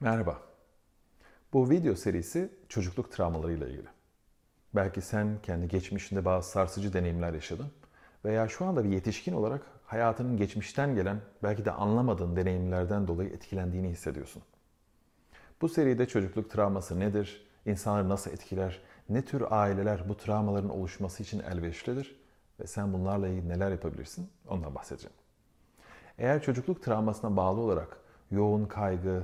Merhaba. Bu video serisi çocukluk travmalarıyla ilgili. Belki sen kendi geçmişinde bazı sarsıcı deneyimler yaşadın veya şu anda bir yetişkin olarak hayatının geçmişten gelen belki de anlamadığın deneyimlerden dolayı etkilendiğini hissediyorsun. Bu seride çocukluk travması nedir, insanları nasıl etkiler, ne tür aileler bu travmaların oluşması için elverişlidir ve sen bunlarla ilgili neler yapabilirsin ondan bahsedeceğim. Eğer çocukluk travmasına bağlı olarak yoğun kaygı,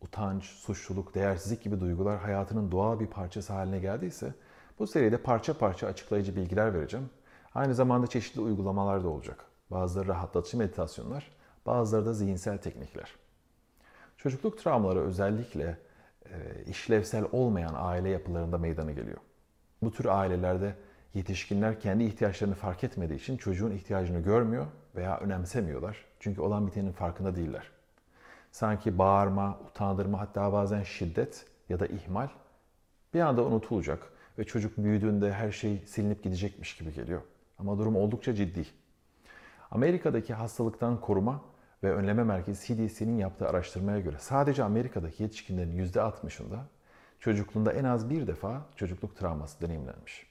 utanç, suçluluk, değersizlik gibi duygular hayatının doğal bir parçası haline geldiyse bu seride parça parça açıklayıcı bilgiler vereceğim. Aynı zamanda çeşitli uygulamalar da olacak. Bazıları rahatlatıcı meditasyonlar, bazıları da zihinsel teknikler. Çocukluk travmaları özellikle e, işlevsel olmayan aile yapılarında meydana geliyor. Bu tür ailelerde yetişkinler kendi ihtiyaçlarını fark etmediği için çocuğun ihtiyacını görmüyor veya önemsemiyorlar. Çünkü olan bitenin farkında değiller. Sanki bağırma, utandırma hatta bazen şiddet ya da ihmal bir anda unutulacak ve çocuk büyüdüğünde her şey silinip gidecekmiş gibi geliyor. Ama durum oldukça ciddi. Amerika'daki hastalıktan koruma ve önleme merkezi CDC'nin yaptığı araştırmaya göre sadece Amerika'daki yetişkinlerin %60'ında çocukluğunda en az bir defa çocukluk travması deneyimlenmiş.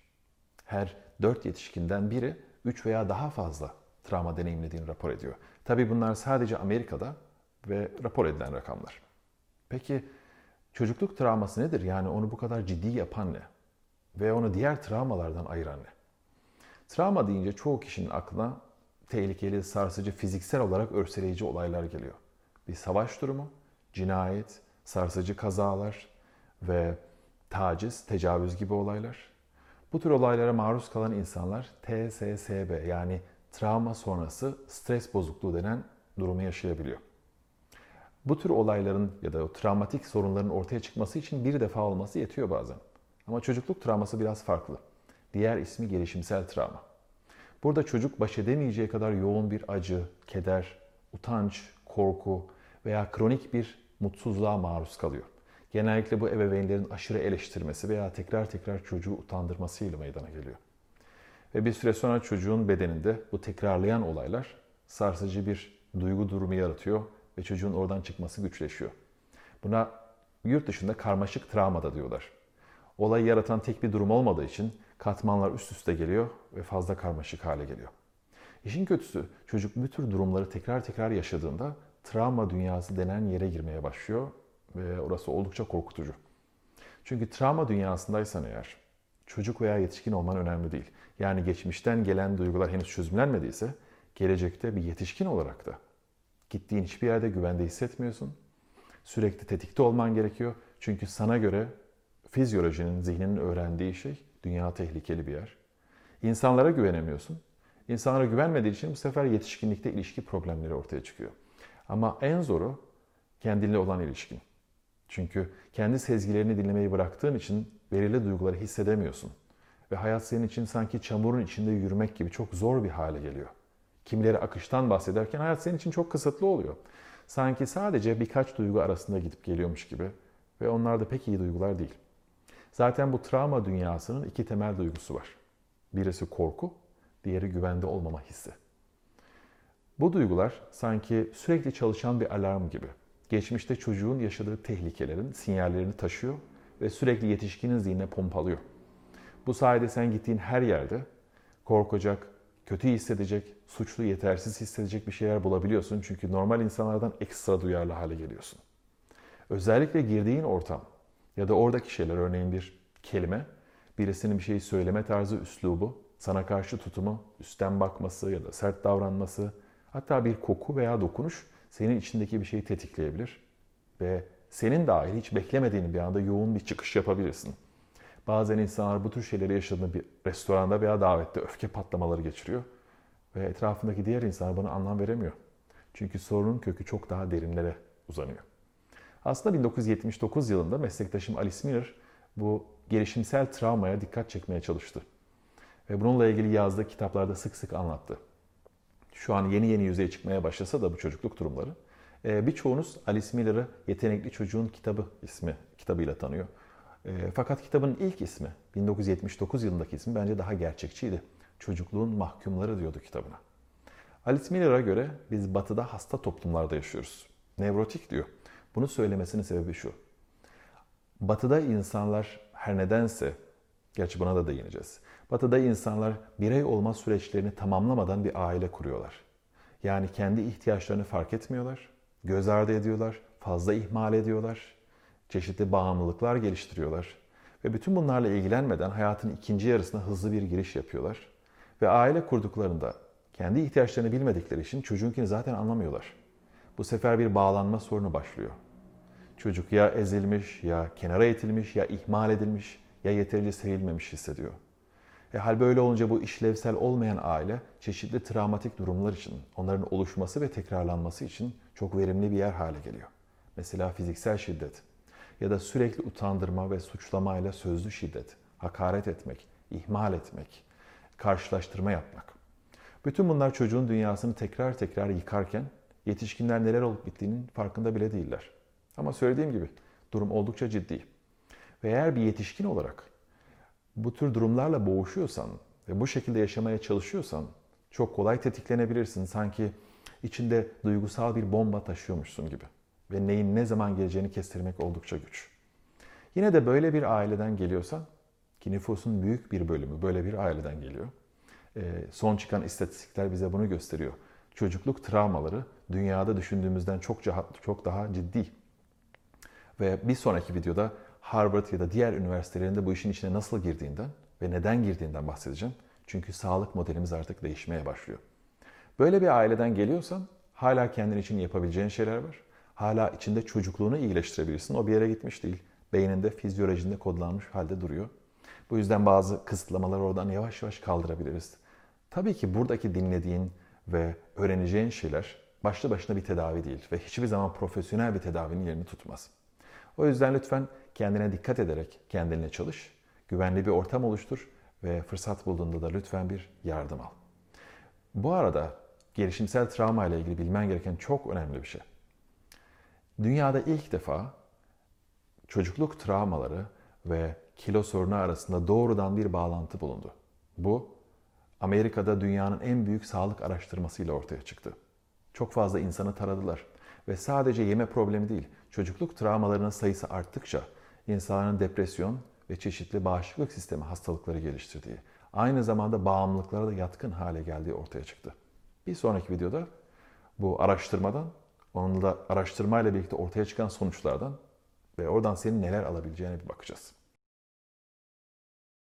Her 4 yetişkinden biri 3 veya daha fazla travma deneyimlediğini rapor ediyor. Tabi bunlar sadece Amerika'da ve rapor edilen rakamlar. Peki çocukluk travması nedir? Yani onu bu kadar ciddi yapan ne? Ve onu diğer travmalardan ayıran ne? Travma deyince çoğu kişinin aklına tehlikeli, sarsıcı, fiziksel olarak örseleyici olaylar geliyor. Bir savaş durumu, cinayet, sarsıcı kazalar ve taciz, tecavüz gibi olaylar. Bu tür olaylara maruz kalan insanlar TSSB yani travma sonrası stres bozukluğu denen durumu yaşayabiliyor. Bu tür olayların ya da o travmatik sorunların ortaya çıkması için bir defa olması yetiyor bazen. Ama çocukluk travması biraz farklı. Diğer ismi gelişimsel travma. Burada çocuk baş edemeyeceği kadar yoğun bir acı, keder, utanç, korku veya kronik bir mutsuzluğa maruz kalıyor. Genellikle bu ebeveynlerin aşırı eleştirmesi veya tekrar tekrar çocuğu utandırmasıyla meydana geliyor. Ve bir süre sonra çocuğun bedeninde bu tekrarlayan olaylar sarsıcı bir duygu durumu yaratıyor ve çocuğun oradan çıkması güçleşiyor. Buna yurt dışında karmaşık travma da diyorlar. Olayı yaratan tek bir durum olmadığı için katmanlar üst üste geliyor ve fazla karmaşık hale geliyor. İşin kötüsü çocuk bu tür durumları tekrar tekrar yaşadığında travma dünyası denen yere girmeye başlıyor ve orası oldukça korkutucu. Çünkü travma dünyasındaysan eğer çocuk veya yetişkin olman önemli değil. Yani geçmişten gelen duygular henüz çözümlenmediyse gelecekte bir yetişkin olarak da gittiğin hiçbir yerde güvende hissetmiyorsun. Sürekli tetikte olman gerekiyor. Çünkü sana göre fizyolojinin, zihninin öğrendiği şey dünya tehlikeli bir yer. İnsanlara güvenemiyorsun. İnsanlara güvenmediği için bu sefer yetişkinlikte ilişki problemleri ortaya çıkıyor. Ama en zoru kendinle olan ilişkin. Çünkü kendi sezgilerini dinlemeyi bıraktığın için belirli duyguları hissedemiyorsun. Ve hayat senin için sanki çamurun içinde yürümek gibi çok zor bir hale geliyor. Kimileri akıştan bahsederken hayat senin için çok kısıtlı oluyor. Sanki sadece birkaç duygu arasında gidip geliyormuş gibi ve onlar da pek iyi duygular değil. Zaten bu travma dünyasının iki temel duygusu var. Birisi korku, diğeri güvende olmama hissi. Bu duygular sanki sürekli çalışan bir alarm gibi. Geçmişte çocuğun yaşadığı tehlikelerin sinyallerini taşıyor ve sürekli yetişkinin zihnine pompalıyor. Bu sayede sen gittiğin her yerde korkacak, kötü hissedecek, suçlu, yetersiz hissedecek bir şeyler bulabiliyorsun. Çünkü normal insanlardan ekstra duyarlı hale geliyorsun. Özellikle girdiğin ortam ya da oradaki şeyler örneğin bir kelime, birisinin bir şeyi söyleme tarzı, üslubu, sana karşı tutumu, üstten bakması ya da sert davranması, hatta bir koku veya dokunuş senin içindeki bir şeyi tetikleyebilir ve senin dahil hiç beklemediğin bir anda yoğun bir çıkış yapabilirsin. Bazen insanlar bu tür şeyleri yaşadığında bir restoranda veya davette öfke patlamaları geçiriyor ve etrafındaki diğer insanlar buna anlam veremiyor. Çünkü sorunun kökü çok daha derinlere uzanıyor. Aslında 1979 yılında meslektaşım Alice Miller bu gelişimsel travmaya dikkat çekmeye çalıştı. Ve bununla ilgili yazdığı kitaplarda sık sık anlattı. Şu an yeni yeni yüzeye çıkmaya başlasa da bu çocukluk durumları. Birçoğunuz Alice Miller'ı Yetenekli Çocuğun Kitabı ismi kitabıyla tanıyor. Fakat kitabın ilk ismi, 1979 yılındaki ismi bence daha gerçekçiydi. Çocukluğun Mahkumları diyordu kitabına. Alice Miller'a göre biz batıda hasta toplumlarda yaşıyoruz. Nevrotik diyor. Bunu söylemesinin sebebi şu. Batı'da insanlar her nedense, gerçi buna da değineceğiz. Batı'da insanlar birey olma süreçlerini tamamlamadan bir aile kuruyorlar. Yani kendi ihtiyaçlarını fark etmiyorlar, göz ardı ediyorlar, fazla ihmal ediyorlar, çeşitli bağımlılıklar geliştiriyorlar. Ve bütün bunlarla ilgilenmeden hayatın ikinci yarısına hızlı bir giriş yapıyorlar. Ve aile kurduklarında kendi ihtiyaçlarını bilmedikleri için çocuğunkini zaten anlamıyorlar. Bu sefer bir bağlanma sorunu başlıyor. Çocuk ya ezilmiş, ya kenara itilmiş, ya ihmal edilmiş, ya yeterince sevilmemiş hissediyor. E hal böyle olunca bu işlevsel olmayan aile çeşitli travmatik durumlar için, onların oluşması ve tekrarlanması için çok verimli bir yer hale geliyor. Mesela fiziksel şiddet ya da sürekli utandırma ve suçlamayla sözlü şiddet, hakaret etmek, ihmal etmek, karşılaştırma yapmak. Bütün bunlar çocuğun dünyasını tekrar tekrar yıkarken yetişkinler neler olup bittiğinin farkında bile değiller. Ama söylediğim gibi durum oldukça ciddi. Ve eğer bir yetişkin olarak bu tür durumlarla boğuşuyorsan ve bu şekilde yaşamaya çalışıyorsan çok kolay tetiklenebilirsin. Sanki içinde duygusal bir bomba taşıyormuşsun gibi. Ve neyin ne zaman geleceğini kestirmek oldukça güç. Yine de böyle bir aileden geliyorsan ki nüfusun büyük bir bölümü böyle bir aileden geliyor. Ee, son çıkan istatistikler bize bunu gösteriyor. Çocukluk travmaları dünyada düşündüğümüzden çok, çok daha ciddi. Ve bir sonraki videoda Harvard ya da diğer üniversitelerinde bu işin içine nasıl girdiğinden ve neden girdiğinden bahsedeceğim. Çünkü sağlık modelimiz artık değişmeye başlıyor. Böyle bir aileden geliyorsan hala kendin için yapabileceğin şeyler var. Hala içinde çocukluğunu iyileştirebilirsin. O bir yere gitmiş değil. Beyninde, fizyolojinde kodlanmış halde duruyor. Bu yüzden bazı kısıtlamaları oradan yavaş yavaş kaldırabiliriz. Tabii ki buradaki dinlediğin ve öğreneceğin şeyler başlı başına bir tedavi değil ve hiçbir zaman profesyonel bir tedavinin yerini tutmaz. O yüzden lütfen kendine dikkat ederek kendinle çalış, güvenli bir ortam oluştur ve fırsat bulduğunda da lütfen bir yardım al. Bu arada gelişimsel travma ile ilgili bilmen gereken çok önemli bir şey. Dünyada ilk defa çocukluk travmaları ve kilo sorunu arasında doğrudan bir bağlantı bulundu. Bu Amerika'da dünyanın en büyük sağlık araştırmasıyla ortaya çıktı. Çok fazla insanı taradılar ve sadece yeme problemi değil, çocukluk travmalarının sayısı arttıkça insanların depresyon ve çeşitli bağışıklık sistemi hastalıkları geliştirdiği, aynı zamanda bağımlılıklara da yatkın hale geldiği ortaya çıktı. Bir sonraki videoda bu araştırmadan, onunla araştırmayla birlikte ortaya çıkan sonuçlardan ve oradan senin neler alabileceğine bir bakacağız.